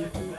Right.